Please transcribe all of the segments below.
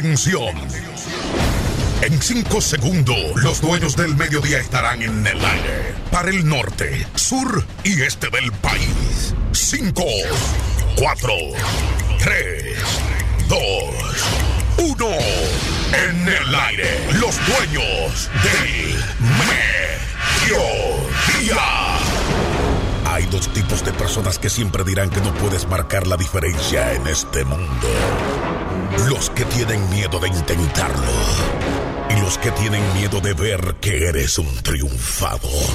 Atención. En cinco segundos, los dueños del mediodía estarán en el aire. Para el norte, sur y este del país. Cinco, cuatro, tres, dos, uno. En el aire, los dueños del mediodía. Hay dos tipos de personas que siempre dirán que no puedes marcar la diferencia en este mundo. Los que tienen miedo de intentarlo. Y los que tienen miedo de ver que eres un triunfador.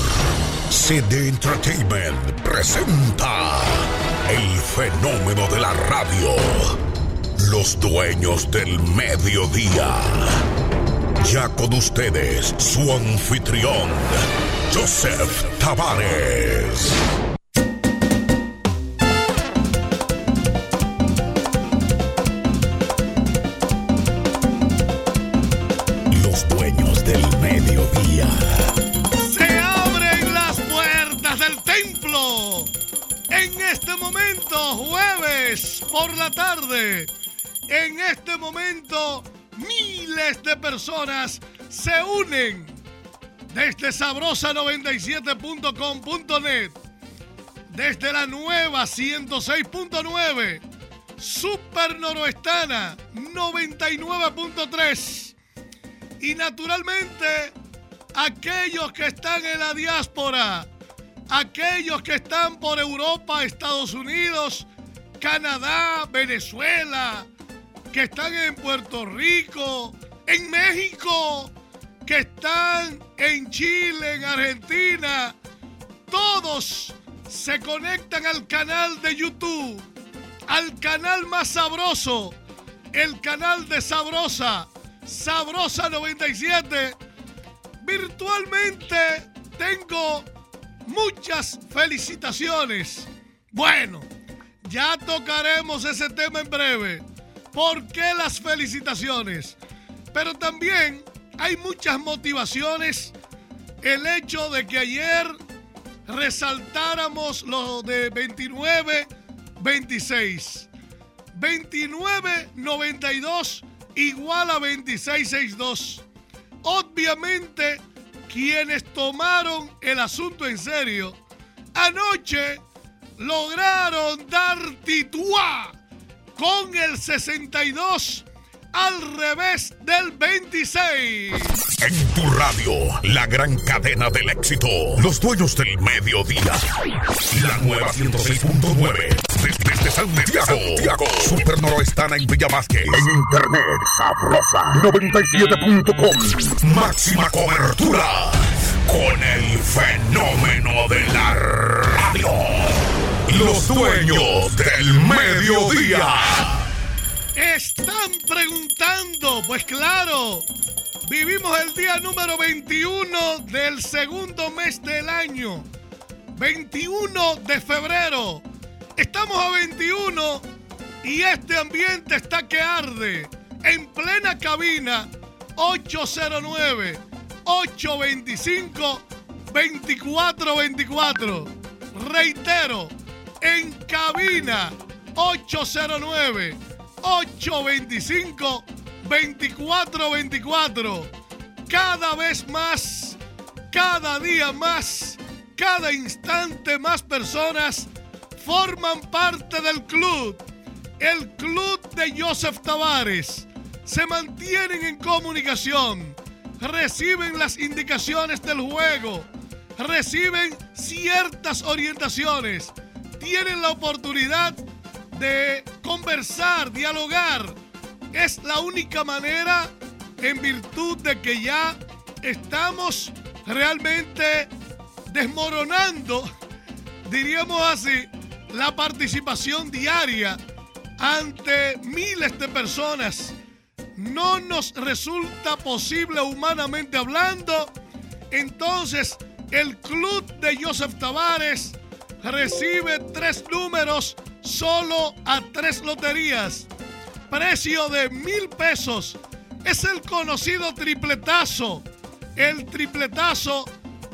CD Entertainment presenta el fenómeno de la radio. Los dueños del mediodía. Ya con ustedes, su anfitrión, Joseph Tavares. En este momento, jueves por la tarde. En este momento, miles de personas se unen desde sabrosa97.com.net, desde la nueva 106.9, Super Noroestana 99.3 y naturalmente aquellos que están en la diáspora, aquellos que están por Europa, Estados Unidos, Canadá, Venezuela, que están en Puerto Rico, en México, que están en Chile, en Argentina, todos se conectan al canal de YouTube, al canal más sabroso, el canal de Sabrosa, Sabrosa 97. Virtualmente tengo muchas felicitaciones. Bueno, ya tocaremos ese tema en breve. ¿Por qué las felicitaciones? Pero también hay muchas motivaciones. El hecho de que ayer resaltáramos lo de 29, 26. 29, 92 igual a 26, 62. Obviamente, quienes tomaron el asunto en serio, anoche lograron dar tituá con el 62 al revés del 26. En tu radio, la gran cadena del éxito. Los dueños del mediodía. La nueva 106.9. Desde, desde Santiago. Santiago. Super Noroestana en Villa Vázquez. En internet, sabrosa. 97.com. Máxima cobertura. Con el fenómeno de la radio. Los dueños del mediodía. Están preguntando, pues claro, vivimos el día número 21 del segundo mes del año, 21 de febrero. Estamos a 21 y este ambiente está que arde. En plena cabina, 809 825 2424. Reitero, en cabina, 809 825-2424. Cada vez más, cada día más, cada instante más personas forman parte del club. El club de Joseph Tavares. Se mantienen en comunicación. Reciben las indicaciones del juego. Reciben ciertas orientaciones. Tienen la oportunidad de conversar, dialogar. Es la única manera en virtud de que ya estamos realmente desmoronando, diríamos así, la participación diaria ante miles de personas. No nos resulta posible humanamente hablando. Entonces, el club de Joseph Tavares recibe tres números solo a tres loterías. Precio de mil pesos. Es el conocido tripletazo. El tripletazo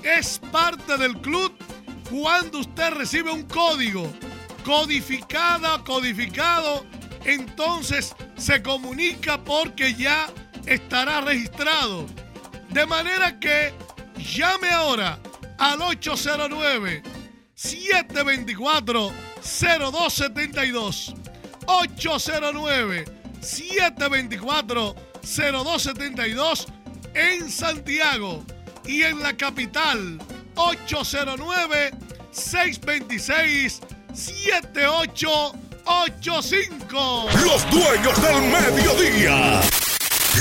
es parte del club cuando usted recibe un código. Codificada, codificado. Entonces se comunica porque ya estará registrado. De manera que llame ahora al 809 724 0272 809 724 0272 en Santiago y en la capital 809 626 7885. Los dueños del mediodía.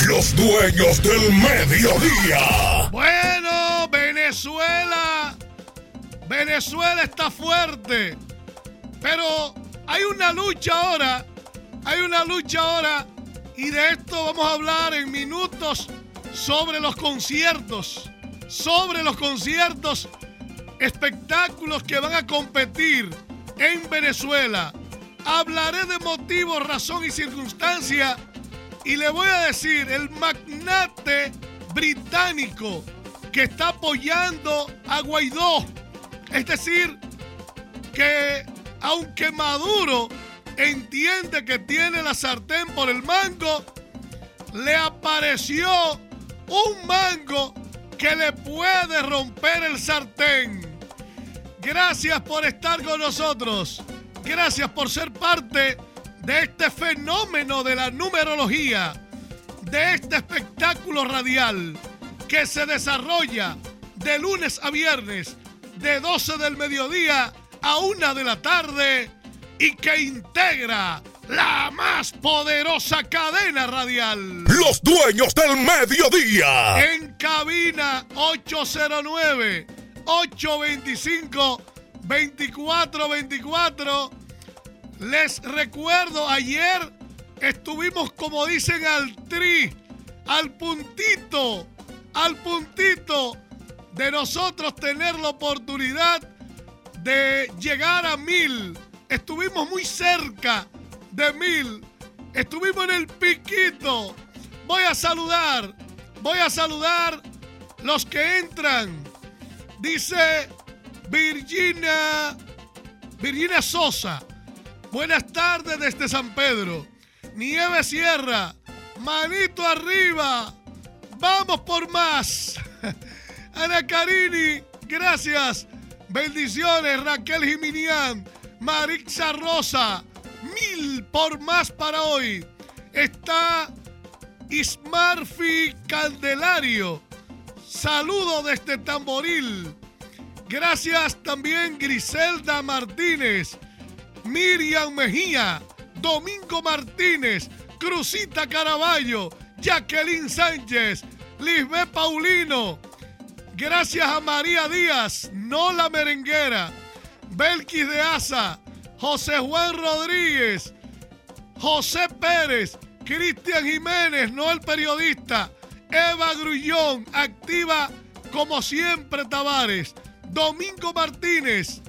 Los dueños del mediodía. Bueno, Venezuela. Venezuela está fuerte. Pero hay una lucha ahora. Hay una lucha ahora. Y de esto vamos a hablar en minutos sobre los conciertos. Sobre los conciertos. Espectáculos que van a competir en Venezuela. Hablaré de motivos, razón y circunstancia. Y le voy a decir, el magnate británico que está apoyando a Guaidó. Es decir, que aunque Maduro entiende que tiene la sartén por el mango, le apareció un mango que le puede romper el sartén. Gracias por estar con nosotros. Gracias por ser parte de este fenómeno de la numerología, de este espectáculo radial que se desarrolla de lunes a viernes, de 12 del mediodía a 1 de la tarde y que integra la más poderosa cadena radial. Los dueños del mediodía. En cabina 809 825 2424. Les recuerdo, ayer estuvimos, como dicen, al tri, al puntito, al puntito de nosotros tener la oportunidad de llegar a mil. Estuvimos muy cerca de mil. Estuvimos en el piquito. Voy a saludar, voy a saludar los que entran. Dice Virginia, Virginia Sosa. Buenas tardes desde San Pedro. Nieve Sierra, manito arriba. Vamos por más. Ana Carini, gracias. Bendiciones, Raquel Jiminián, Marixa Rosa. Mil por más para hoy. Está Ismarfi Candelario. Saludo desde Tamboril. Gracias también Griselda Martínez, Miriam Mejía, Domingo Martínez, Cruzita Caraballo, Jacqueline Sánchez, Lisbeth Paulino. Gracias a María Díaz, no la merenguera, Belkis de Asa, José Juan Rodríguez, José Pérez, Cristian Jiménez, no el periodista, Eva Grullón, activa como siempre Tavares. Domingo Martínez,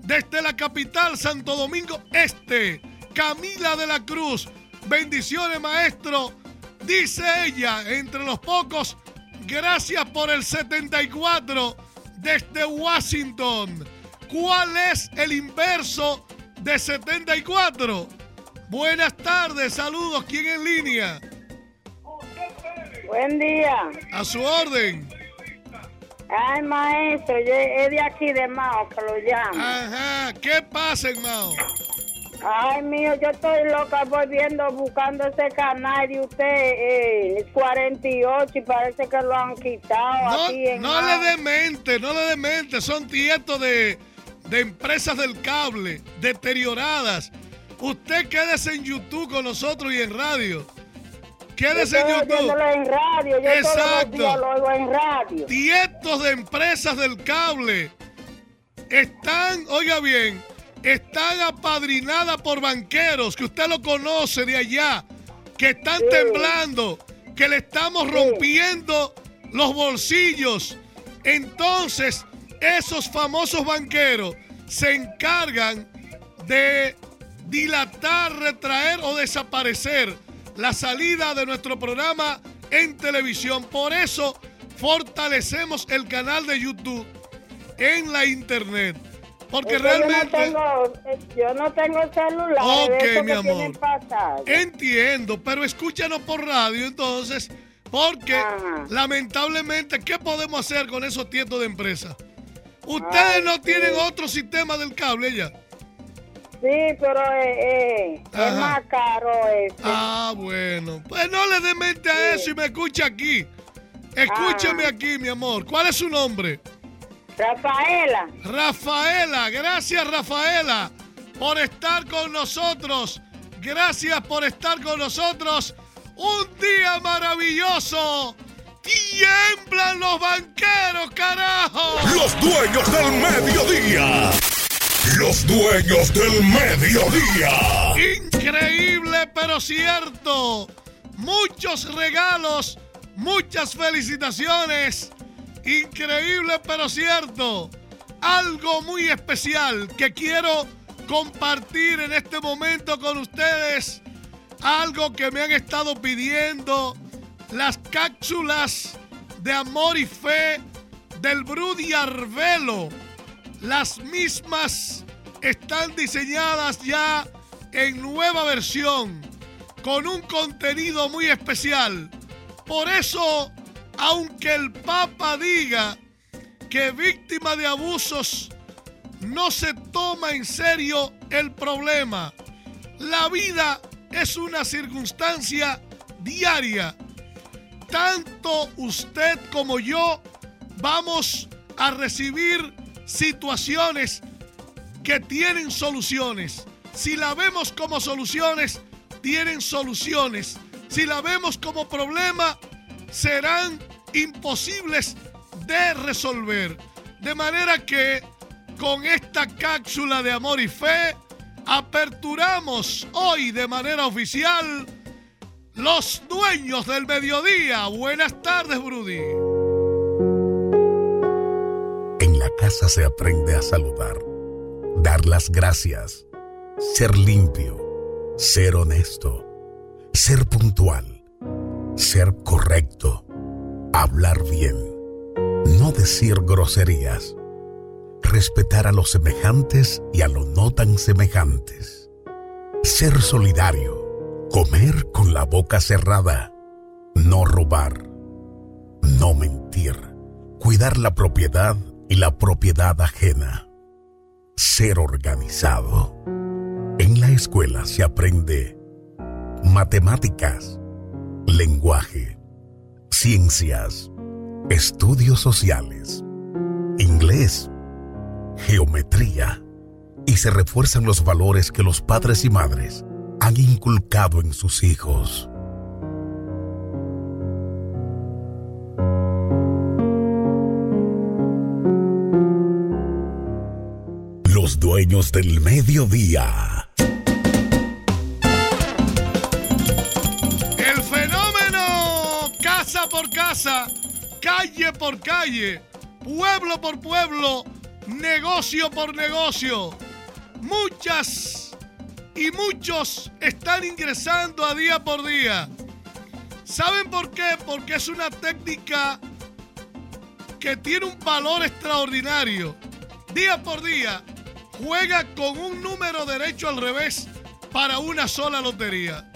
desde la capital Santo Domingo Este, Camila de la Cruz, bendiciones maestro, dice ella, entre los pocos, gracias por el 74 desde Washington. ¿Cuál es el inverso de 74? Buenas tardes, saludos, ¿quién en línea? Buen día. A su orden. Ay, maestro, yo es de aquí de Mao que lo llamo. Ajá, ¿qué pasa, Mao? Ay, mío, yo estoy loca volviendo buscando ese canal de usted, eh, 48, y parece que lo han quitado No, aquí en no le demente, no le demente, son tietos de, de empresas del cable, deterioradas. Usted quédese en YouTube con nosotros y en radio. Yo Quédese en estoy YouTube. en radio, yo Exacto. lo oigo en radio. Tietos de empresas del cable están, oiga bien, están apadrinadas por banqueros que usted lo conoce de allá, que están Sí. temblando, que le estamos rompiendo los bolsillos. Entonces, esos famosos banqueros se encargan de dilatar, retraer o desaparecer la salida de nuestro programa en televisión. Por eso fortalecemos el canal de YouTube en la internet. Porque realmente. Eh, yo no tengo, celular. Ok, mi amor. Entiendo, pero escúchanos por radio entonces. Porque lamentablemente, ¿qué podemos hacer con esos tiempos de empresa? Ustedes no tienen otro sistema del cable ya. Sí, pero eh, eh, es más caro este. Ah, bueno. Pues no le dé mente a eso y me escuche aquí. Escúcheme aquí, mi amor. ¿Cuál es su nombre? Rafaela. Rafaela, gracias Rafaela por estar con nosotros. Gracias por estar con nosotros. Un día maravilloso. Tiemblan los banqueros, carajo. Los dueños del mediodía. Los dueños del mediodía. Increíble pero cierto. Muchos regalos, muchas felicitaciones Increíble pero cierto. Algo muy especial que quiero compartir en este momento con ustedes. Algo que me han estado pidiendo. Las cápsulas de amor y fe del Brudi Arvelo. Las mismas están diseñadas ya en nueva versión con un contenido muy especial. Por eso aunque el Papa diga que víctima de abusos no se toma en serio el problema. La vida es una circunstancia diaria. Tanto usted como yo vamos a recibir situaciones que tienen soluciones. Si la vemos como soluciones, tienen soluciones. Si la vemos como problema, serán imposibles de resolver. De manera que con esta cápsula de amor y fe, aperturamos hoy de manera oficial los dueños del mediodía. Buenas tardes, Brudy. En la casa se aprende a saludar, dar las gracias, ser limpio, ser honesto, ser puntual ser correcto, hablar bien, no decir groserías, respetar a los semejantes y a los no tan semejantes, ser solidario, comer con la boca cerrada, no robar, no mentir, cuidar la propiedad y la propiedad ajena, ser organizado. En la escuela se aprende matemáticas, lenguaje, ciencias, estudios sociales, inglés, geometría, y se refuerzan los valores que los padres y madres han inculcado en sus hijos. Los dueños del mediodía calle por calle, pueblo por pueblo, negocio por negocio. Muchas y muchos están ingresando a día por día. ¿Saben por qué? Porque es una técnica que tiene un valor extraordinario. Día por día juega con un número derecho al revés para una sola lotería.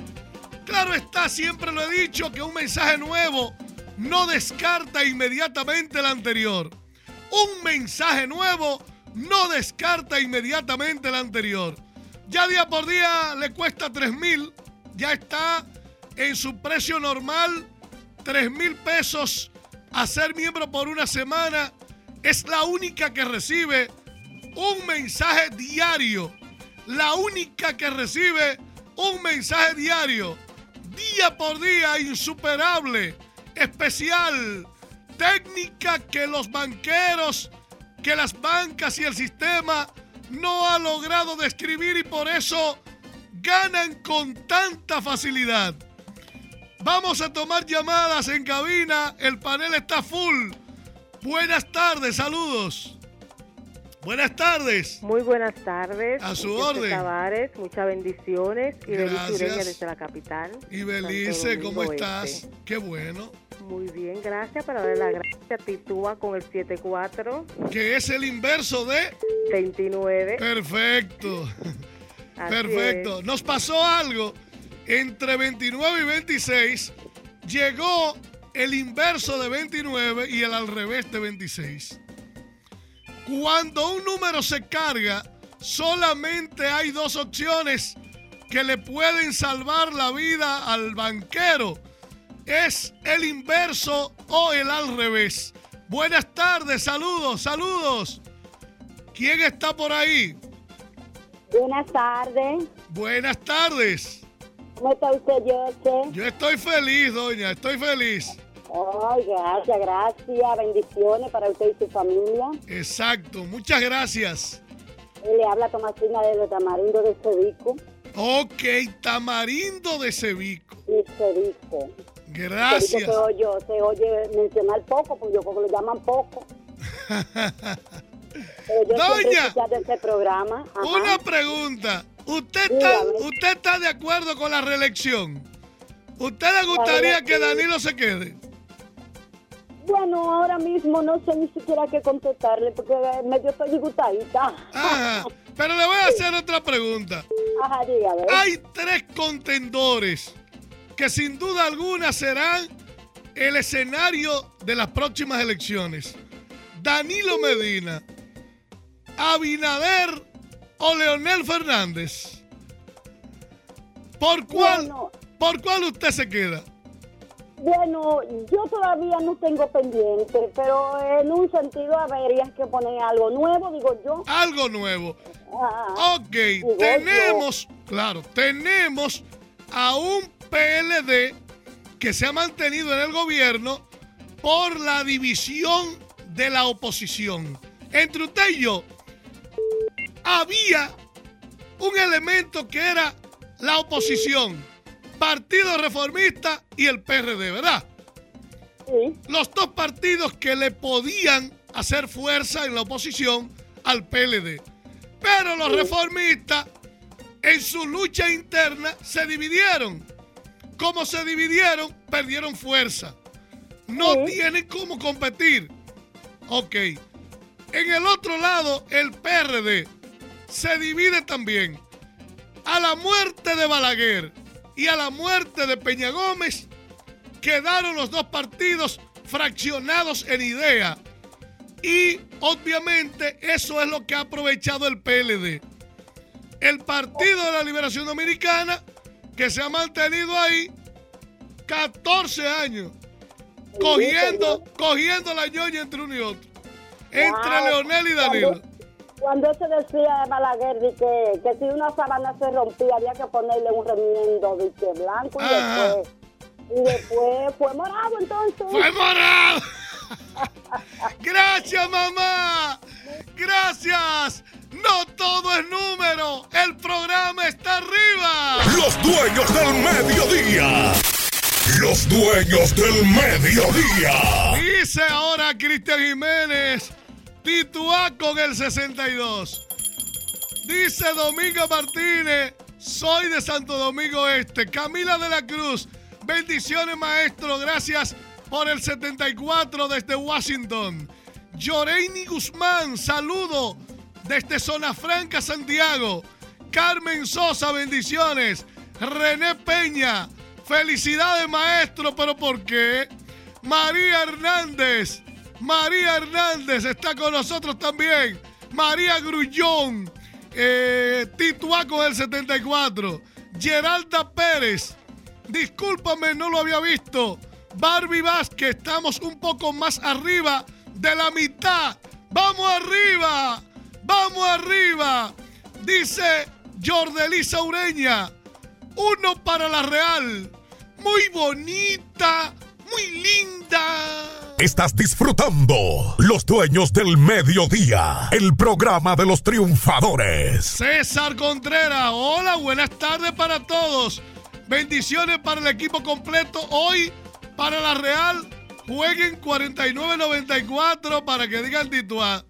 Claro está, siempre lo he dicho, que un mensaje nuevo no descarta inmediatamente el anterior. Un mensaje nuevo no descarta inmediatamente el anterior. Ya día por día le cuesta 3 mil, ya está en su precio normal, 3 mil pesos a ser miembro por una semana. Es la única que recibe un mensaje diario. La única que recibe un mensaje diario día por día insuperable, especial, técnica que los banqueros, que las bancas y el sistema no ha logrado describir y por eso ganan con tanta facilidad. Vamos a tomar llamadas en cabina, el panel está full. Buenas tardes, saludos. Buenas tardes. Muy buenas tardes. A su orden. Tavares, muchas bendiciones. Y Belice Gracias. Ureña desde la capital. Y Santo Belice, ¿cómo estás? Este. Qué bueno. Muy bien, gracias. Para darle las gracias a Titúa con el 74 Que es el inverso de 29. perfecto. Así Perfecto. Nos pasó algo. Entre 29 y 26 llegó el inverso de 29 y el al revés de 26. Cuando un número se carga, solamente hay dos opciones que le pueden salvar la vida al banquero. Es el inverso o el al revés. Buenas tardes, saludos, saludos. ¿Quién está por ahí? Buenas tardes. Buenas tardes. ¿Cómo está usted, José? Yo estoy feliz, doña, estoy feliz. Ay, gracias, gracias. Bendiciones para usted y su familia. Exacto, muchas gracias. Le habla Tomasina de los Tamarindo de Cevico. Ok, tamarindo de cevico. Y Cevico. Gracias. se oye, se oye mencionar poco, porque yo como lo llaman poco. Pero yo Doña. programa. Ajá. Una pregunta. ¿Usted está. ¿Usted está de acuerdo con la reelección? ¿Usted le gustaría que Danilo se quede? Bueno, ahora mismo no sé ni siquiera qué contestarle, porque medio estoy disgustadita. Ajá. Pero le voy a hacer otra pregunta. Ajá, dígame. Hay tres contendores que sin duda alguna serán el escenario de las próximas elecciones. Danilo Medina, Abinader o Leonel Fernández. ¿Por cuál, Bueno. ¿Por cuál usted se queda? Bueno, yo todavía no tengo pendiente, pero en un sentido habría que poner algo nuevo, digo yo. Algo nuevo. Ah, Ok, tenemos, claro, tenemos a un PLD que se ha mantenido en el gobierno por la división de la oposición. Entre usted y yo, había un elemento que era la oposición, Partido Reformista y el PRD, ¿verdad? sí, los dos partidos que le podían hacer fuerza en la oposición al PLD. Pero los reformistas, en su lucha interna, se dividieron. Como se dividieron, perdieron fuerza. No Sí. tienen cómo competir. Ok. En el otro lado, el PRD se divide también. A la muerte de Balaguer y a la muerte de Peña Gómez, quedaron los dos partidos fraccionados en idea. Y obviamente eso es lo que ha aprovechado el PLD. El Partido de la Liberación Dominicana, que se ha mantenido ahí 14 años, cogiendo, cogiendo la ñoña entre uno y otro. Entre Wow. Leonel y Danilo. Cuando se decía de Balaguer de que, que si una sábana se rompía había que ponerle un remiendo de que blanco y Ajá. después, y después fue morado entonces. ¡Fue morado! Gracias, mamá. Gracias. No todo es número. El programa está. Los dueños del mediodía. Los dueños del mediodía. Dice ahora Cristian Jiménez. Titúa con el 62. Dice Domingo Martínez. Soy de Santo Domingo Este. Camila de la Cruz. Bendiciones, maestro. Gracias por el 74 desde Washington. Yoreini Guzmán. Saludo desde Zona Franca, Santiago. Carmen Sosa. Bendiciones. René Peña. Felicidades, maestro. ¿Pero por qué? María Hernández. María Hernández está con nosotros también. María Grullón. Eh, Tituá con el 74. Geralda Pérez. Discúlpame, no lo había visto. Barbie Vázquez, estamos un poco más arriba de la mitad. ¡Vamos arriba! ¡Vamos arriba! Dice Jordelisa Ureña. Uno para la Real. Muy bonita, muy linda. Estás disfrutando Los Dueños del Mediodía, el programa de los triunfadores. César Contreras, hola, buenas tardes para todos. Bendiciones para el equipo completo. Hoy, para la Real, jueguen 49-94 para que digan titular.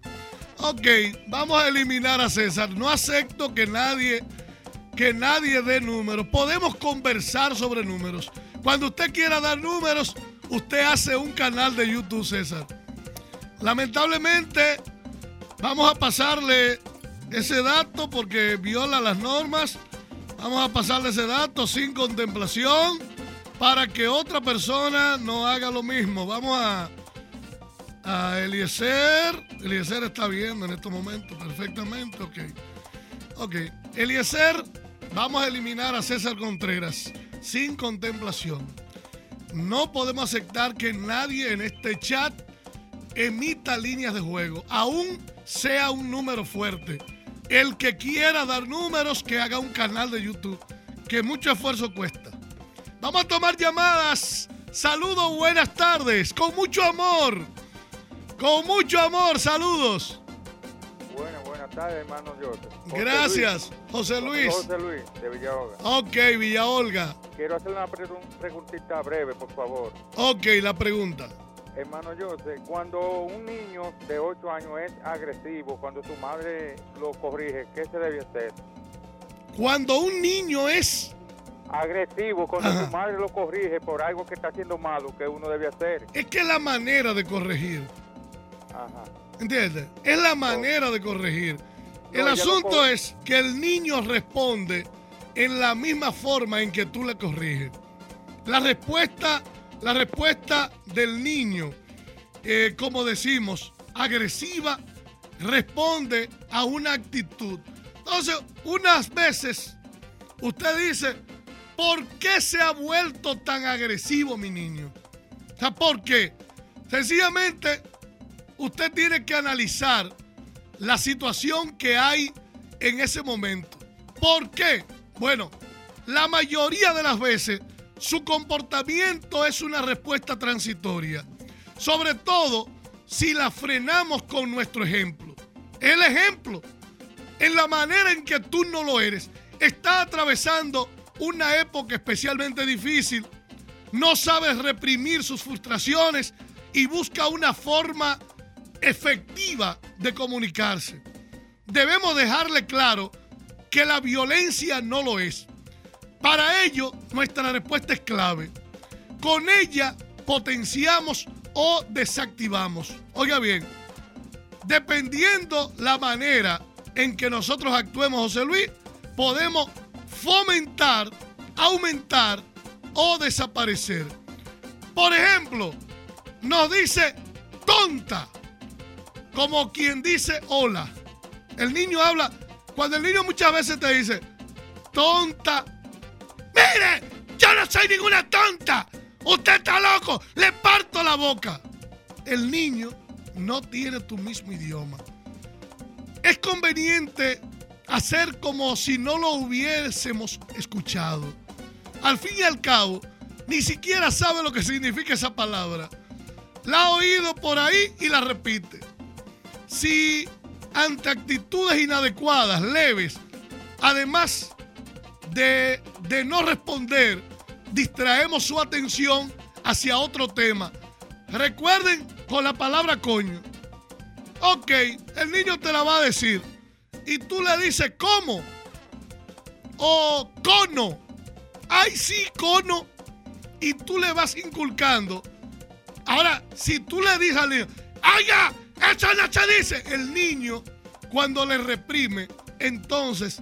Ok, vamos a eliminar a César. No acepto que nadie, que nadie dé números. Podemos conversar sobre números. Cuando usted quiera dar números, usted hace un canal de YouTube, César. Lamentablemente, vamos a pasarle ese dato porque viola las normas. Vamos a pasarle ese dato sin contemplación para que otra persona no haga lo mismo. Vamos a, a Eliezer. Eliezer está viendo en estos momentos perfectamente. Ok. Ok. Eliezer, vamos a eliminar a César Contreras sin contemplación. No podemos aceptar que nadie en este chat emita líneas de juego, aún sea un número fuerte. El que quiera dar números, que haga un canal de YouTube, que mucho esfuerzo cuesta. Vamos a tomar llamadas. Saludos, buenas tardes, con mucho amor. Con mucho amor, saludos. Buenas, buenas tardes, hermano. José Gracias, Luis. José Luis. José Luis, de Villa Olga. Ok, Villa Olga. Quiero hacer una pre- preguntita breve, por favor. Ok, la pregunta. Hermano Joseph, cuando un niño de 8 años es agresivo, cuando su madre lo corrige, ¿qué se debe hacer? Cuando un niño es, Agresivo, cuando Ajá. su madre lo corrige por algo que está haciendo malo, ¿qué uno debe hacer? es que la manera de corregir. Ajá. ¿Entiendes? Es la manera de corregir. El No, asunto es que el niño responde en la misma forma en que tú le corriges. La respuesta, la respuesta del niño, eh, como decimos, agresiva, responde a una actitud. Entonces, unas veces usted dice, ¿por qué se ha vuelto tan agresivo mi niño? O sea, ¿por qué? Sencillamente, usted tiene que analizar la situación que hay en ese momento. ¿Por qué? Bueno, la mayoría de las veces su comportamiento es una respuesta transitoria. Sobre todo si la frenamos con nuestro ejemplo. El ejemplo, en la manera en que tú no lo eres, está atravesando una época especialmente difícil. No sabes reprimir sus frustraciones y busca una forma efectiva de comunicarse. Debemos dejarle claro que la violencia no lo es. Para ello, nuestra respuesta es clave. Con ella potenciamos o desactivamos. Oiga bien, dependiendo la manera en que nosotros actuemos, José Luis, podemos fomentar, aumentar o desaparecer. Por ejemplo, nos dice tonta, como quien dice hola. El niño habla, cuando el niño muchas veces te dice, tonta, mire, yo no soy ninguna tonta, usted está loco, le parto la boca. El niño no tiene tu mismo idioma. Es conveniente hacer como si no lo hubiésemos escuchado. Al fin y al cabo, ni siquiera sabe lo que significa esa palabra. La ha oído por ahí y la repite. Si ante actitudes inadecuadas, leves, además de, de no responder, distraemos su atención hacia otro tema. Recuerden con la palabra coño. Ok, el niño te la va a decir. Y tú le dices, ¿cómo? O cono. Ay, sí, cono. Y tú le vas inculcando. Ahora, si tú le dices al niño, ¡Oiga! ¡Eso no se dice! El niño, cuando le reprime, entonces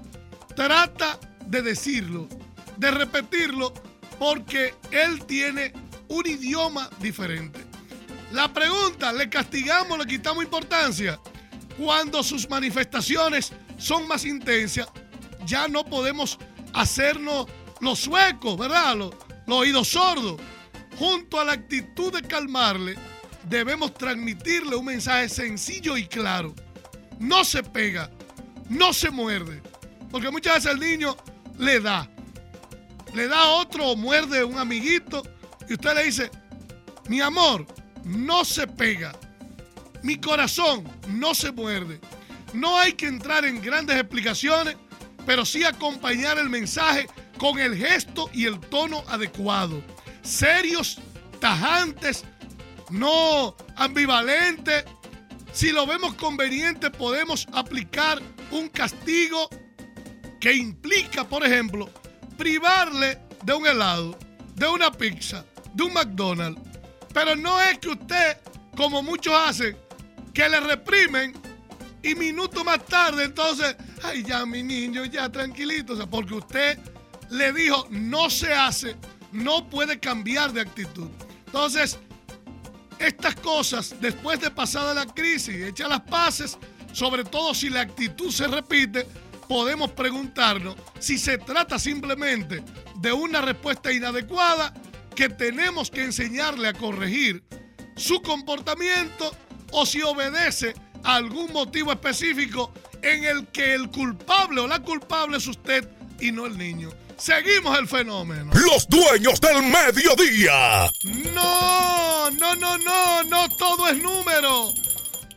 trata de decirlo, de repetirlo, porque él tiene un idioma diferente. La pregunta, ¿le castigamos, le quitamos importancia? Cuando sus manifestaciones son más intensas, ya no podemos hacernos los suecos, ¿verdad? Los oídos sordos. Junto a la actitud de calmarle, debemos transmitirle un mensaje sencillo y claro. No se pega, no se muerde. Porque muchas veces el niño le da. Le da a otro o muerde a un amiguito y usted le dice, mi amor, no se pega. Mi corazón no se muerde. No hay que entrar en grandes explicaciones, pero sí acompañar el mensaje con el gesto y el tono adecuado. Serios, tajantes, no ambivalentes. si lo vemos conveniente, podemos aplicar un castigo que implica, por ejemplo, privarle de un helado, de una pizza, de un McDonald's. Pero no es que usted, como muchos hacen, que le reprimen y minutos más tarde, entonces, ay, ya mi niño, ya tranquilito, o sea, porque usted le dijo, no se hace, no puede cambiar de actitud. Entonces, estas cosas, después de pasada la crisis, hecha las paces, sobre todo si la actitud se repite, podemos preguntarnos si se trata simplemente de una respuesta inadecuada que tenemos que enseñarle a corregir su comportamiento o si obedece a algún motivo específico en el que el culpable o la culpable es usted y no el niño. Seguimos el fenómeno. Los dueños del mediodía. No, no, no, no, no todo es número.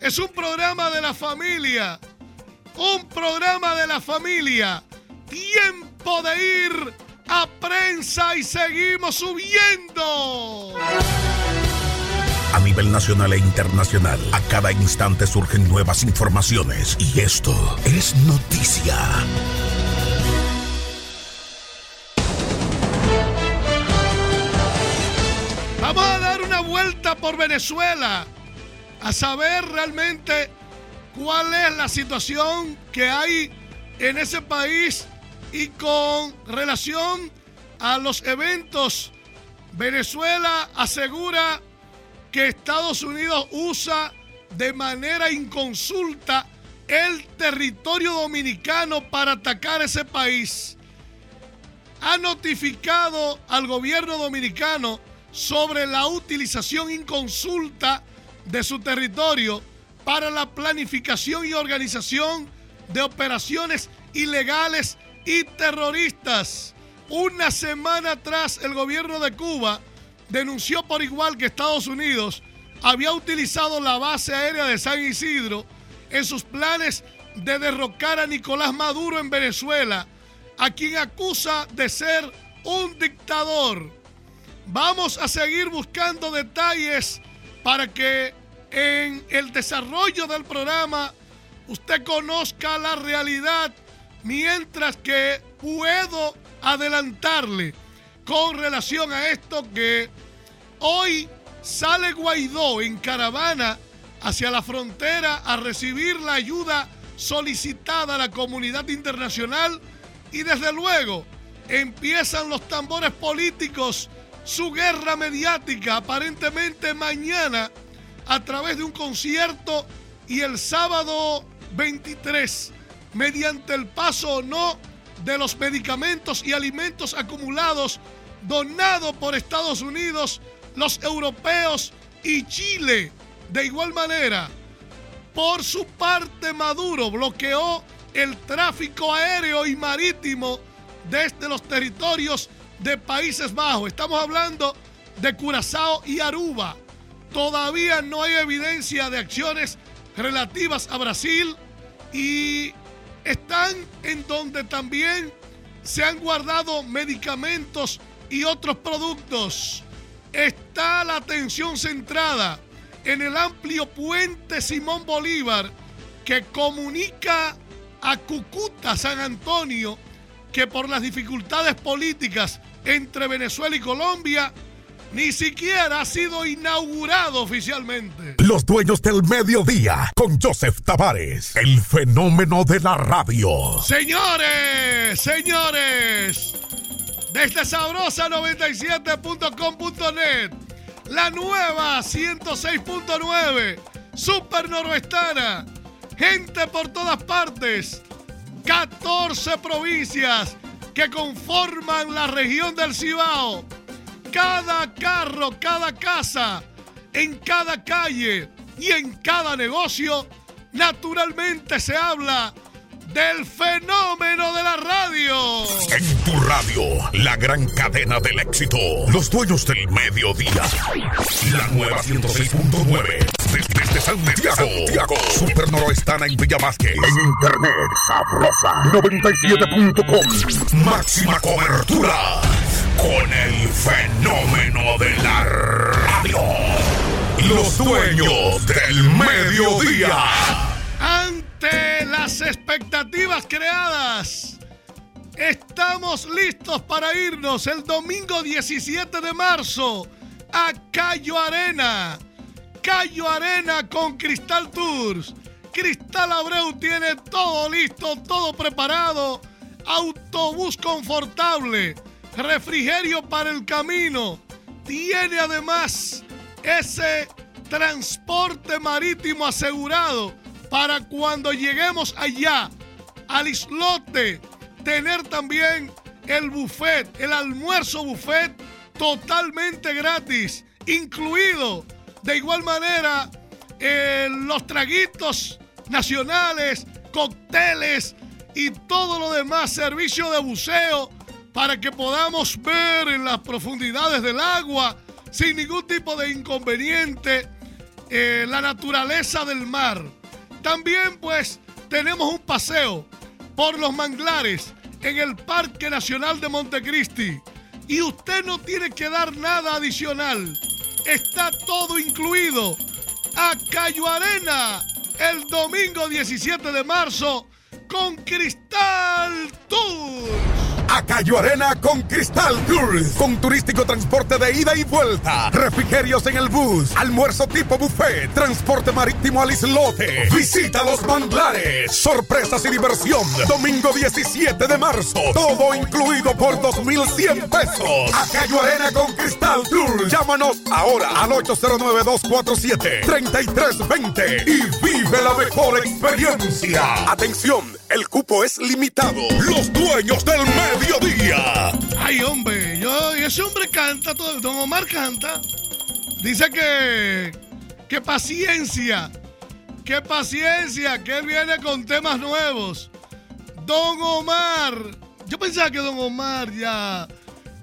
Es un programa de la familia. Un programa de la familia. Tiempo de ir a prensa y seguimos subiendo. A nivel nacional e internacional, a cada instante surgen nuevas informaciones y esto es noticia. Vuelta por Venezuela a saber realmente cuál es la situación que hay en ese país y con relación a los eventos. Venezuela asegura que Estados Unidos usa de manera inconsulta el territorio dominicano para atacar ese país. Ha notificado al gobierno dominicano sobre la utilización inconsulta de su territorio para la planificación y organización de operaciones ilegales y terroristas. Una semana atrás, el gobierno de Cuba denunció por igual que Estados Unidos había utilizado la base aérea de San Isidro en sus planes de derrocar a Nicolás Maduro en Venezuela, a quien acusa de ser un dictador. Vamos a seguir buscando detalles para que en el desarrollo del programa usted conozca la realidad, mientras que puedo adelantarle con relación a esto que hoy sale Guaidó en caravana hacia la frontera a recibir la ayuda solicitada a la comunidad internacional y desde luego empiezan los tambores políticos, su guerra mediática aparentemente mañana a través de un concierto y el sábado 23 mediante el paso o no de los medicamentos y alimentos acumulados donados por Estados Unidos, los europeos y Chile. De igual manera, por su parte, Maduro bloqueó el tráfico aéreo y marítimo desde los territorios de Países Bajos. Estamos hablando de Curazao y Aruba. Todavía no hay evidencia de acciones relativas a Brasil y están en donde también se han guardado medicamentos y otros productos. Está la atención centrada en el amplio puente Simón Bolívar que comunica a Cucuta, San Antonio, que por las dificultades políticas entre Venezuela y Colombia, ni siquiera ha sido inaugurado oficialmente. Los dueños del mediodía con Joseph Tavares, el fenómeno de la radio. Señores, señores, desde sabrosa 97.com.net, la nueva 106.9, Super Noroestana, gente por todas partes, 14 provincias que conforman la región del Cibao cada carro, cada casa, en cada calle y en cada negocio, naturalmente se habla del fenómeno de la radio. En tu radio, la gran cadena del éxito. Los dueños del mediodía. La nueva 106.9. Santiago. Santiago. Super Noroestana en Villa Vázquez. En internet, sabrosa. 97.com. Máxima cobertura. Con el fenómeno de la radio. Los dueños del mediodía. Ante las expectativas creadas, estamos listos para irnos el domingo 17 de marzo a Cayo Arena. Cayo Arena con Cristal Tours. Cristal Abreu tiene todo listo, todo preparado. Autobús confortable, refrigerio para el camino. Tiene además ese transporte marítimo asegurado para cuando lleguemos allá al islote, tener también el buffet, el almuerzo buffet totalmente gratis, incluido de igual manera eh, los traguitos nacionales, cócteles y todo lo demás, servicio de buceo para que podamos ver en las profundidades del agua sin ningún tipo de inconveniente eh, la naturaleza del mar. También pues tenemos un paseo por los manglares en el Parque Nacional de Montecristi y usted no tiene que dar nada adicional. Está todo incluido. A Cayo Arena el domingo 17 de marzo con Cristal Tours a Cayo Arena con Cristal Tours. Con turístico transporte de ida y vuelta. Refrigerios en el bus. Almuerzo tipo buffet. Transporte marítimo al islote. Visita los manglares. Sorpresas y diversión. Domingo 17 de marzo. Todo incluido por 2,100 pesos. A Cayo Arena con Cristal Tours. Llámanos ahora al 809-247-3320 y vive la mejor experiencia. Atención, el cupo es limitado. Los dueños del medio mediodía. Ay, hombre, yo, ese hombre canta, todo, don Omar canta. Dice que, que paciencia, que paciencia, que viene con temas nuevos. Don Omar, yo pensaba que don Omar ya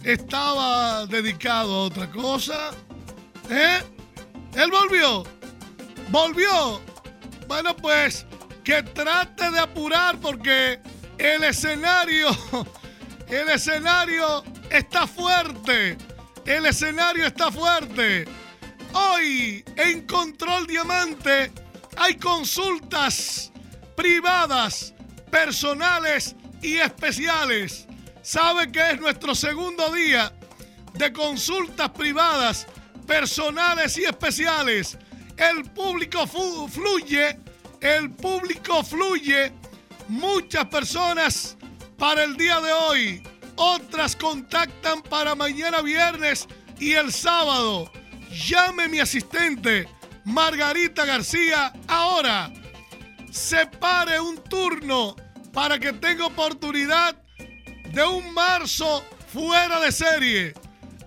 estaba dedicado a otra cosa. ¿Eh? Él volvió. Volvió. Bueno, pues que trate de apurar porque el escenario el escenario está fuerte. El escenario está fuerte. Hoy en Control Diamante hay consultas privadas, personales y especiales. ¿Sabe que es nuestro segundo día de consultas privadas, personales y especiales? El público fluye, el público fluye. Muchas personas para el día de hoy. Otras contactan para mañana viernes y el sábado. Llame mi asistente, Margarita García, ahora. Separe un turno para que tenga oportunidad de un marzo fuera de serie.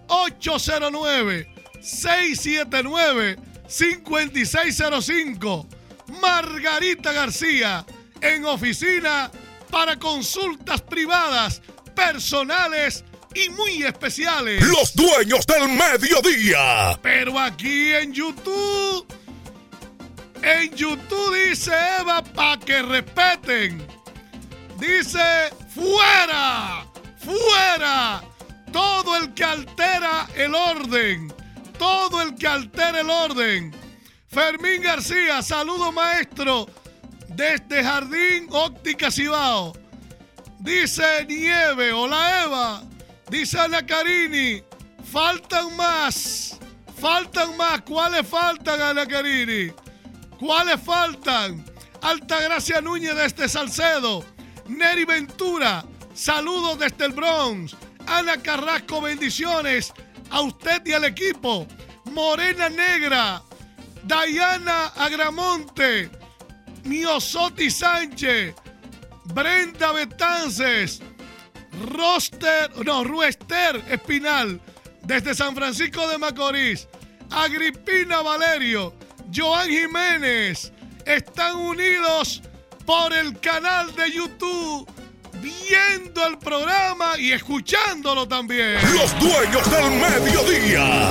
809-679-5605. Margarita García en oficina para consultas privadas, personales y muy especiales. Los dueños del mediodía. Pero aquí en YouTube, en YouTube dice Eva para que respeten. Dice, fuera, fuera, todo el que altera el orden, todo el que altera el orden. Fermín García, saludo maestro desde Jardín Óptica Cibao. Dice Nieve, hola Eva. Dice Ana Carini, faltan más. Faltan más. ¿Cuáles faltan, Ana Carini? ¿Cuáles faltan? Altagracia Núñez desde Salcedo. Neri Ventura, saludos desde el Bronx. Ana Carrasco, bendiciones a usted y al equipo. Morena Negra, Diana Agramonte, Miosotti Sánchez, Brenda Betances, Roster, no, Ruester Espinal, desde San Francisco de Macorís, Agripina Valerio, Joan Jiménez, están unidos por el canal de YouTube, viendo el programa y escuchándolo también. Los dueños del mediodía.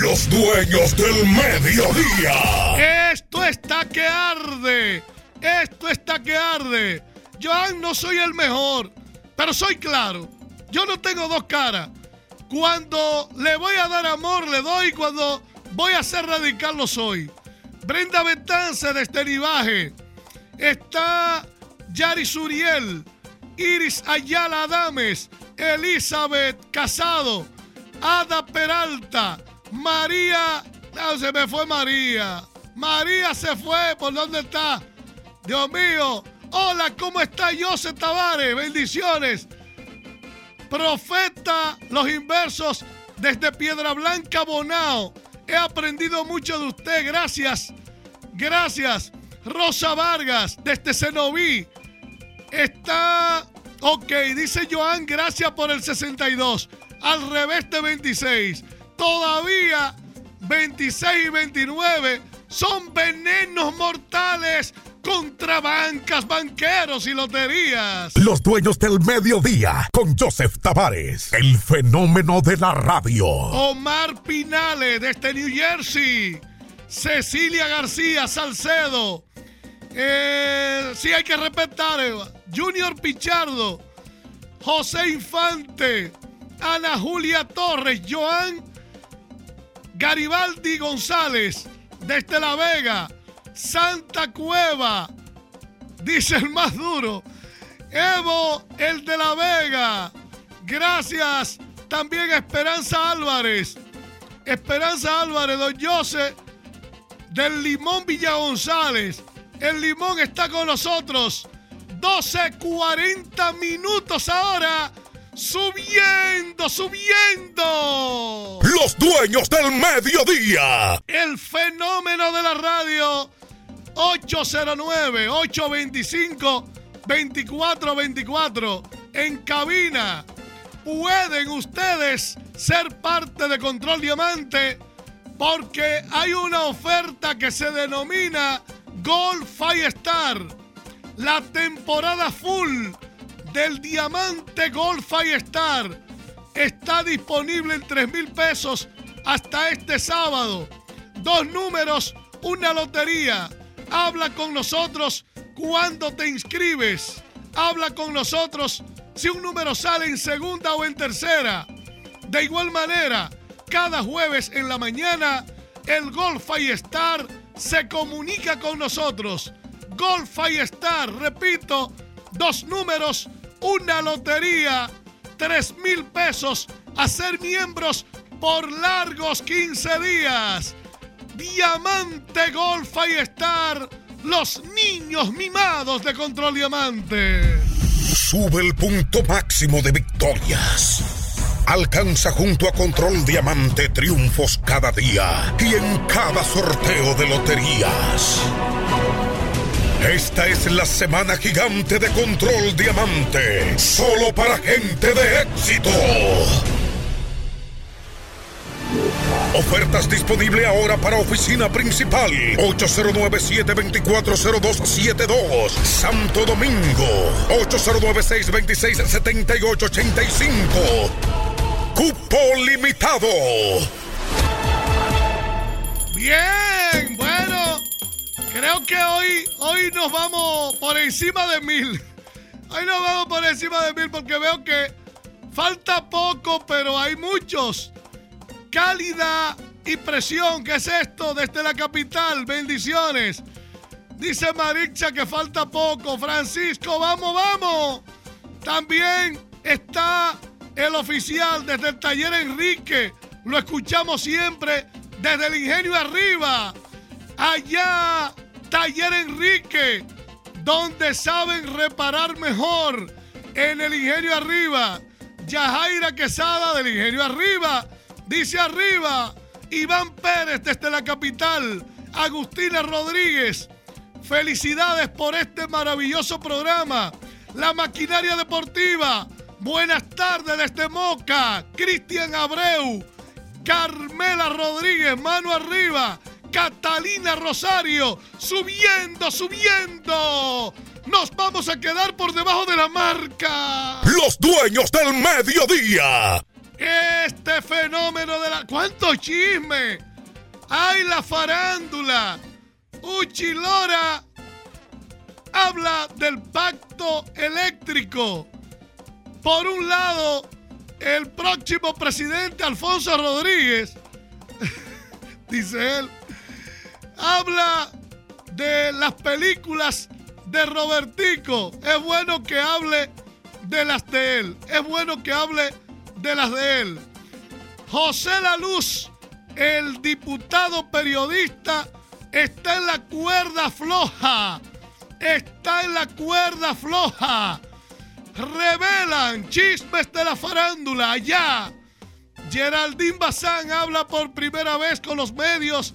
Los dueños del mediodía. Esto está que arde. Esto está que arde. Yo no soy el mejor, pero soy claro. Yo no tengo dos caras. Cuando le voy a dar amor, le doy. Cuando Voy a hacer radicarlos hoy. Brenda Betance de este Nivaje. Está Yari Suriel, Iris Ayala Adames, Elizabeth Casado, Ada Peralta, María. Se me fue María. María se fue. ¿Por dónde está? Dios mío. Hola, ¿cómo está José Tavares? Bendiciones. Profeta, los inversos desde Piedra Blanca, Bonao. He aprendido mucho de usted. Gracias. Gracias. Rosa Vargas, desde Cenoví. Está. Ok, dice Joan, gracias por el 62. Al revés de 26. Todavía 26 y 29 son venenos mortales contra bancas, banqueros y loterías. Los dueños del mediodía con Joseph Tavares, el fenómeno de la radio. Omar Pinales desde New Jersey. Cecilia García Salcedo. Eh, sí hay que respetar, Eva. Junior Pichardo. José Infante. Ana Julia Torres. Joan Garibaldi González. Desde La Vega. Santa Cueva. Dice el más duro. Evo, el de La Vega. Gracias. También Esperanza Álvarez. Esperanza Álvarez, don José, del Limón Villa González. El Limón está con nosotros. 12.40 minutos ahora. Subiendo, subiendo. Los dueños del mediodía. El fenómeno de la radio. 809-825-2424. En cabina. Pueden ustedes ser parte de Control Diamante porque hay una oferta que se denomina Gold Fire Star. La temporada full del Diamante Gold Fire Star está disponible en 3 mil pesos hasta este sábado. Dos números, una lotería. Habla con nosotros cuando te inscribes. Habla con nosotros si un número sale en segunda o en tercera. De igual manera, cada jueves en la mañana, el Golf Star se comunica con nosotros. Golf Star, repito, dos números, una lotería, tres mil pesos a ser miembros por largos 15 días. Diamante Golf Star, los niños mimados de Control Diamante. Sube el punto máximo de victorias. Alcanza junto a Control Diamante triunfos cada día y en cada sorteo de loterías. Esta es la semana gigante de Control Diamante, solo para gente de éxito. Ofertas disponible ahora para oficina principal. 809-724-0272 Santo Domingo. 809-626-7885 Cupo limitado. Bien, creo que hoy, hoy nos vamos por encima de mil. Hoy nos vamos por encima de mil porque veo que falta poco, pero hay muchos. Cálida y presión, ¿qué es esto? Desde la capital, bendiciones. Dice Marixa que falta poco. Francisco, vamos, vamos. También está el oficial desde el taller Enrique. Lo escuchamos siempre desde el ingenio arriba. Allá, taller Enrique, donde saben reparar mejor. En el ingenio arriba. Yajaira Quesada del ingenio arriba. Dice arriba. Iván Pérez desde la capital. Agustina Rodríguez. Felicidades por este maravilloso programa. La maquinaria deportiva. Buenas tardes desde Moca. Cristian Abreu. Carmela Rodríguez, mano arriba. Catalina Rosario, subiendo, subiendo. Nos vamos a quedar por debajo de la marca. Los dueños del mediodía. Este fenómeno de la... ¿Cuánto chisme? ¡Ay, la farándula! Uchilora habla del pacto eléctrico. Por un lado, el próximo presidente Alfonso Rodríguez dice él. Habla de las películas de Robertico. Es bueno que hable de las de él. Es bueno que hable de las de él. José La Luz, el diputado periodista, está en la cuerda floja. Está en la cuerda floja. Revelan chismes de la farándula allá. Geraldine Bazán habla por primera vez con los medios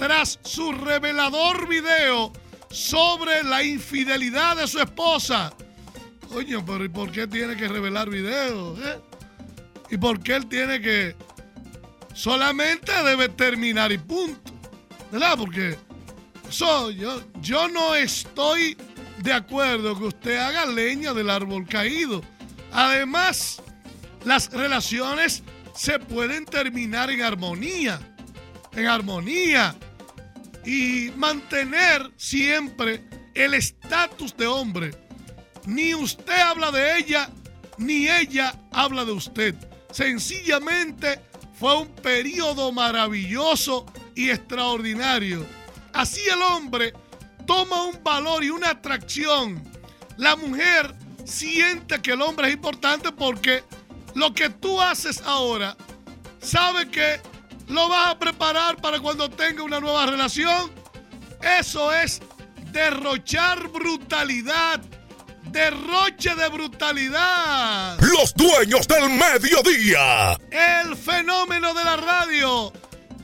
tras su revelador video sobre la infidelidad de su esposa. Coño, pero ¿y por qué tiene que revelar videos? eh? ¿Y por qué él tiene que... Solamente debe terminar y punto. ¿Verdad? Porque yo, yo no estoy de acuerdo que usted haga leña del árbol caído. Además, las relaciones se pueden terminar en armonía. En armonía. Y mantener siempre el estatus de hombre. Ni usted habla de ella, ni ella habla de usted. Sencillamente fue un periodo maravilloso y extraordinario. Así el hombre toma un valor y una atracción. La mujer siente que el hombre es importante porque lo que tú haces ahora, sabe que lo vas a preparar para cuando tenga una nueva relación. Eso es derrochar brutalidad. Derroche de brutalidad. Los dueños del mediodía. El fenómeno de la radio.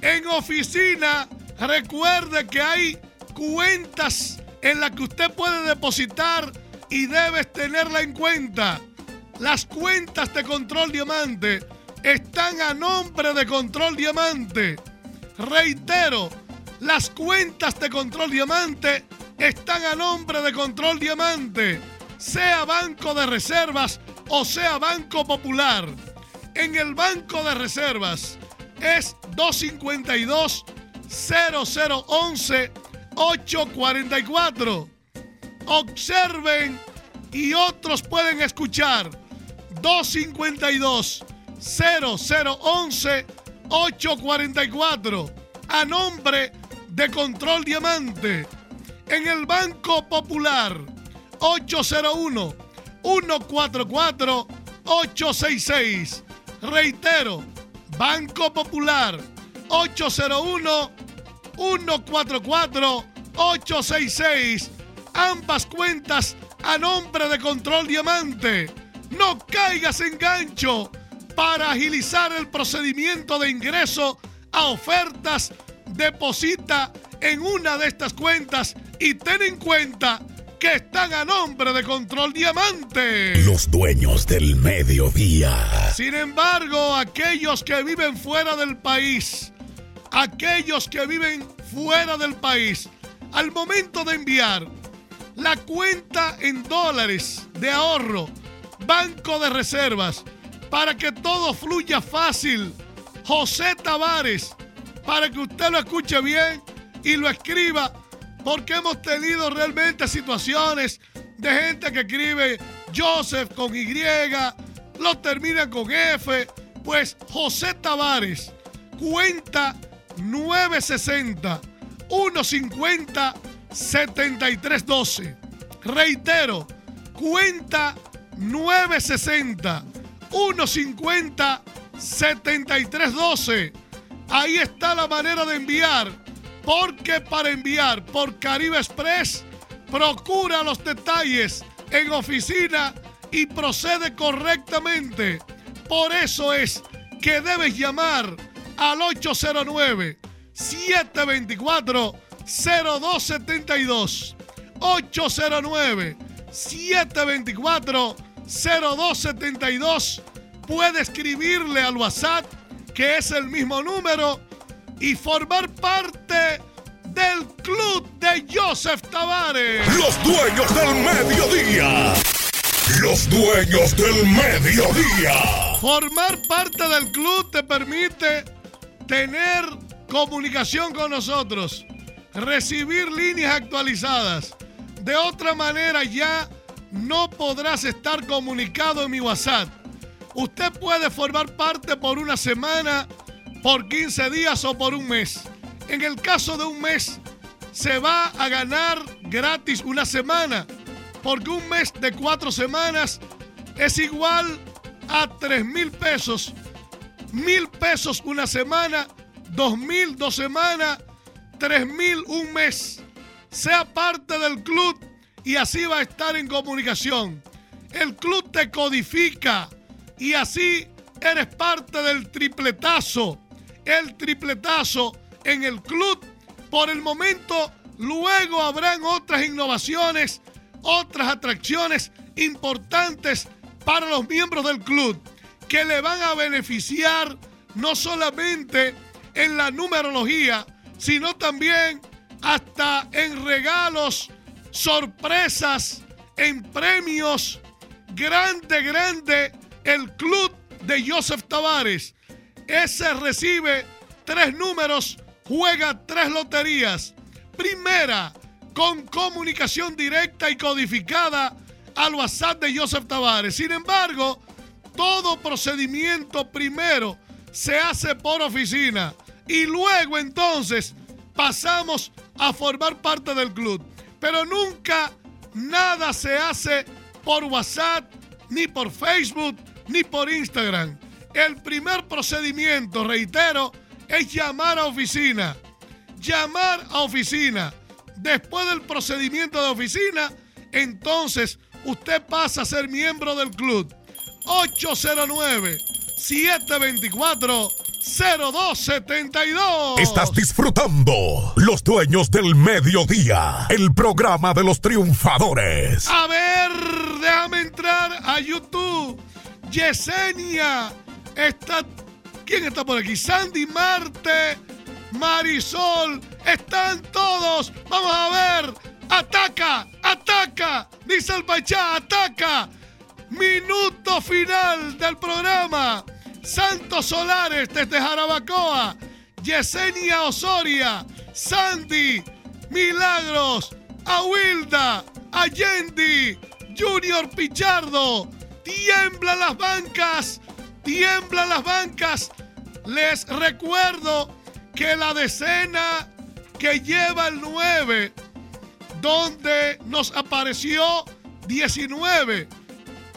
En oficina, recuerde que hay cuentas en las que usted puede depositar y debes tenerla en cuenta. Las cuentas de Control Diamante están a nombre de Control Diamante. Reitero, las cuentas de Control Diamante están a nombre de Control Diamante, sea Banco de Reservas o sea Banco Popular. En el Banco de Reservas es 252 0011 844. Observen y otros pueden escuchar 252 0011 844 a nombre de Control Diamante. En el Banco Popular 801 144 866. Reitero, Banco Popular 801 144 866. Ambas cuentas a nombre de Control Diamante. No caigas en gancho para agilizar el procedimiento de ingreso a ofertas. Deposita en una de estas cuentas y ten en cuenta que están a nombre de Control Diamante. Los dueños del mediodía. Sin embargo, aquellos que viven fuera del país, aquellos que viven fuera del país, al momento de enviar la cuenta en dólares de ahorro, Banco de Reservas, para que todo fluya fácil, José Tavares, para que usted lo escuche bien y lo escriba, porque hemos tenido realmente situaciones de gente que escribe Joseph con Y, lo termina con F, pues José Tavares, cuenta 960 150 7312. Reitero, cuenta 960 150 7312. Ahí está la manera de enviar. Porque para enviar por Caribe Express, procura los detalles en oficina y procede correctamente. Por eso es que debes llamar al 809 724 0272 809 724 0272 puede escribirle al WhatsApp que es el mismo número y formar parte del club de Joseph Tavares. Los dueños del mediodía. Los dueños del mediodía. Formar parte del club te permite tener comunicación con nosotros, recibir líneas actualizadas. De otra manera ya no podrás estar comunicado en mi WhatsApp. Usted puede formar parte por una semana, por 15 días o por un mes. En el caso de un mes, se va a ganar gratis una semana, porque un mes de cuatro semanas es igual a 3 mil pesos. Mil pesos una semana, dos mil dos semanas, tres mil un mes. Sea parte del club y así va a estar en comunicación. El club te codifica y así eres parte del tripletazo. El tripletazo en el club. Por el momento, luego habrán otras innovaciones, otras atracciones importantes para los miembros del club que le van a beneficiar no solamente en la numerología, sino también hasta en regalos, sorpresas, en premios. Grande, grande, el club de Joseph Tavares. Ese recibe tres números, juega tres loterías. Primera, con comunicación directa y codificada al WhatsApp de Joseph Tavares. Sin embargo, todo procedimiento primero se hace por oficina y luego entonces pasamos a formar parte del club. Pero nunca nada se hace por WhatsApp, ni por Facebook, ni por Instagram. El primer procedimiento, reitero, es llamar a oficina. Llamar a oficina. Después del procedimiento de oficina, entonces usted pasa a ser miembro del club. 809-724-0272. Estás disfrutando Los Dueños del Mediodía, el programa de los triunfadores. A ver, déjame entrar a YouTube. Yesenia está. ¿Quién está por aquí? Sandy Marte, Marisol, están todos. Vamos a ver. Ataca, ataca. Dice el Pachá, ataca. Minuto final del programa. Santos Solares desde Jarabacoa. Yesenia Osoria. Sandy. Milagros. Awilda. Allende. Junior Pichardo. Tiemblan las bancas. Tiemblan las bancas. Les recuerdo que la decena que lleva el 9, donde nos apareció 19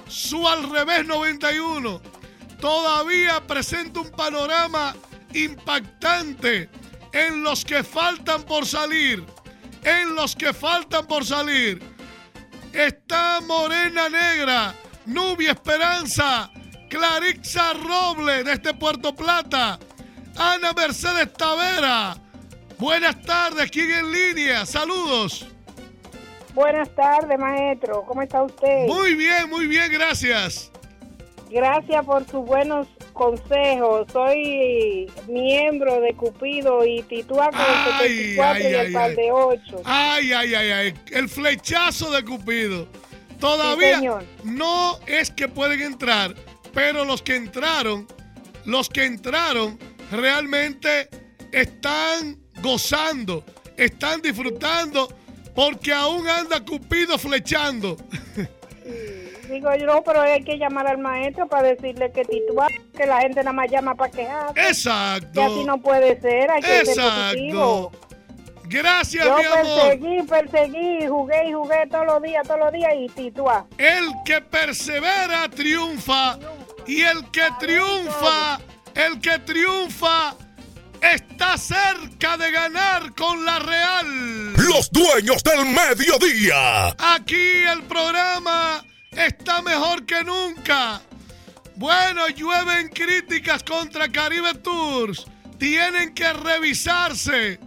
su al revés 91 todavía presenta un panorama impactante en los que faltan por salir, en los que faltan por salir. Está Morena Negra, Nubia Esperanza, Clarixa Roble desde Puerto Plata, Ana Mercedes Tavera. Buenas tardes, ¿quién en línea? Saludos. Buenas tardes, maestro. ¿Cómo está usted? Muy bien, muy bien, gracias. Gracias por sus buenos consejos. Soy miembro de Cupido y Titúa con el 74 y el par de 8. Ay, ay, ay, ay. El flechazo de Cupido. Todavía no es que pueden entrar, pero los que entraron, los que entraron realmente están gozando, están disfrutando porque aún anda Cupido flechando. Digo yo, no, pero hay que llamar al maestro para decirle que titúa, que la gente nada más llama para quejarse. Exacto. Que así no puede ser, hay que Exacto. ser positivo. Gracias, Yo mi amor. perseguí, perseguí, jugué y jugué todos los días, todos los días y titúa. El que persevera triunfa. Y el que triunfa, el que triunfa, está cerca de ganar con la Real. Los Dueños del Mediodía. Aquí el programa está mejor que nunca. Bueno, llueven críticas contra Caribe Tours. Tienen que revisarse.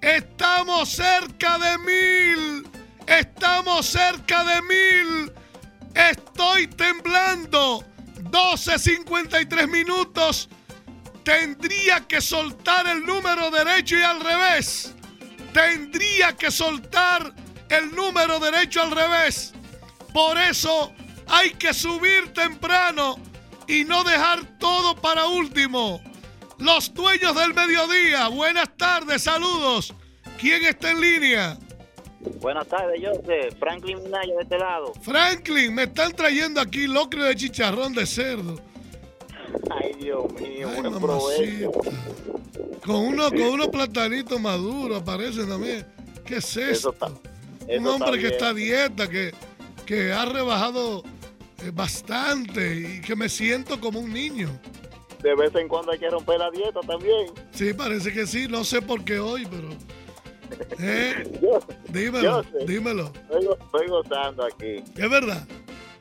Estamos cerca de mil. Estamos cerca de mil. Estoy temblando. 12.53 minutos. Tendría que soltar el número derecho y al revés. Tendría que soltar el número derecho al revés. Por eso hay que subir temprano y no dejar todo para último. Los dueños del mediodía, buenas tardes, saludos. ¿Quién está en línea? Buenas tardes, Joseph. Franklin Minaya de este lado. Franklin, me están trayendo aquí locrio de chicharrón de cerdo. Ay, Dios mío, Ay, buen provecho. Con unos con unos platanitos maduros aparecen también. ¿Qué es esto? Un hombre que está a dieta, que, que ha rebajado eh, bastante y que me siento como un niño. De vez en cuando hay que romper la dieta también. Sí, parece que sí. No sé por qué hoy, pero... ¿Eh? dímelo, dímelo. Estoy, gozando aquí. Es verdad.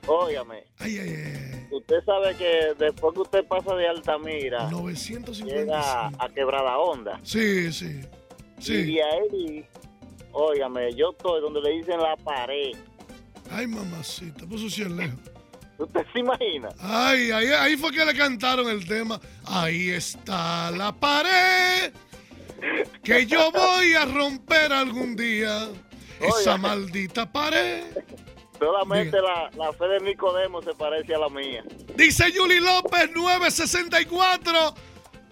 Óigame. Ay, ay, ay. Usted sabe que después que usted pasa de Altamira, 950 llega a Quebrada Onda. Sí, sí. sí. Y ahí, óigame, yo estoy donde le dicen la pared. Ay, mamacita, eso sí es lejos. ¿Usted se imagina? Ay, ahí, ahí fue que le cantaron el tema. Ahí está la pared que yo voy a romper algún día. Esa maldita pared. Solamente la, la, fe de Nicodemo se parece a la mía. Dice Yuli López, 964.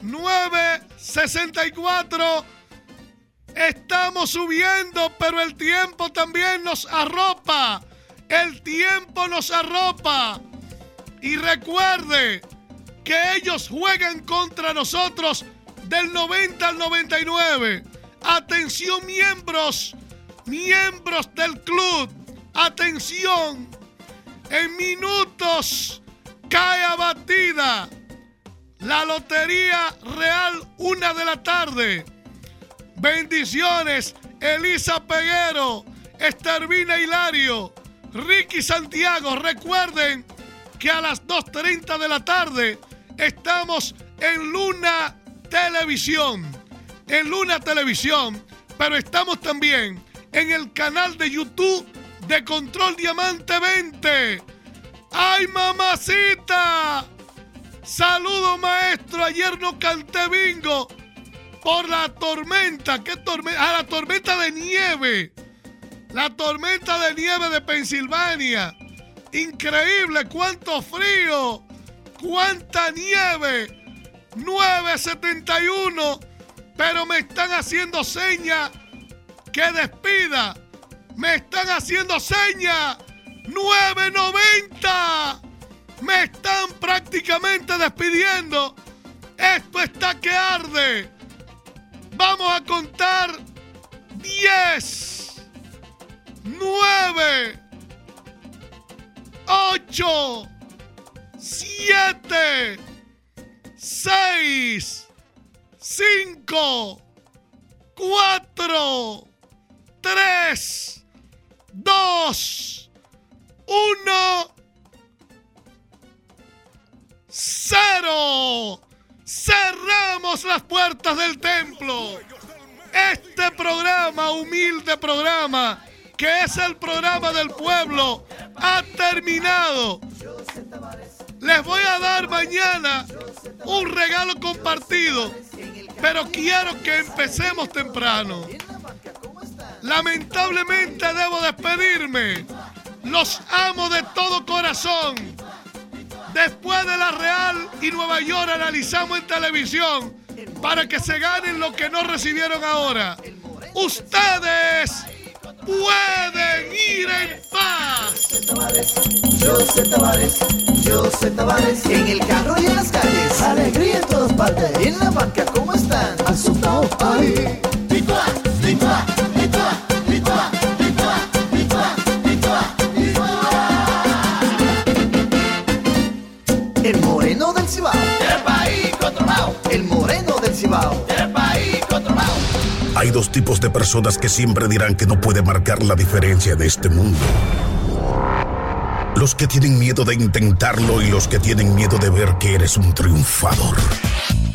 964. Estamos subiendo, pero el tiempo también nos arropa. El tiempo nos arropa. Y recuerde que ellos juegan contra nosotros del 90 al 99. Atención miembros, miembros del club. Atención. En minutos cae abatida la Lotería Real, una de la tarde. Bendiciones, Elisa Peguero, Estervina Hilario, Ricky Santiago. Recuerden que a las 2.30 de la tarde estamos en Luna Televisión. En Luna Televisión. Pero estamos también en el canal de YouTube de Control Diamante 20. ¡Ay, mamacita! Saludo, maestro. Ayer no canté bingo por la tormenta. ¿Qué tormenta? Ah, la tormenta de nieve. La tormenta de nieve de Pensilvania. Increíble, cuánto frío, cuánta nieve. 971, pero me están haciendo seña que despida. Me están haciendo seña 990. Me están prácticamente despidiendo. Esto está que arde. Vamos a contar 10. 9, 8, 7, 6, 5, 4, 3, 2, 1, 0. Cerramos las puertas del templo. Este programa, humilde programa, que es el programa del pueblo, ha terminado. Les voy a dar mañana un regalo compartido, pero quiero que empecemos temprano. Lamentablemente debo despedirme. Los amo de todo corazón. Después de la Real y Nueva York analizamos en televisión para que se ganen lo que no recibieron ahora. Ustedes pueden ir en paz. Yo sé Tavares, yo sé Tavares. En el carro y en las calles, alegría en todas partes. En la banca, ¿cómo están? Asustado, ahí. Licua, licua, Hay dos tipos de personas que siempre dirán que no puede marcar la diferencia de este mundo. Los que tienen miedo de intentarlo y los que tienen miedo de ver que eres un triunfador.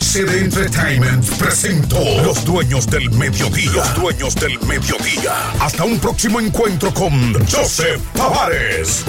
CD Entertainment presentó Los Dueños del Mediodía. Los Dueños del Mediodía. Hasta un próximo encuentro con Joseph Tavares.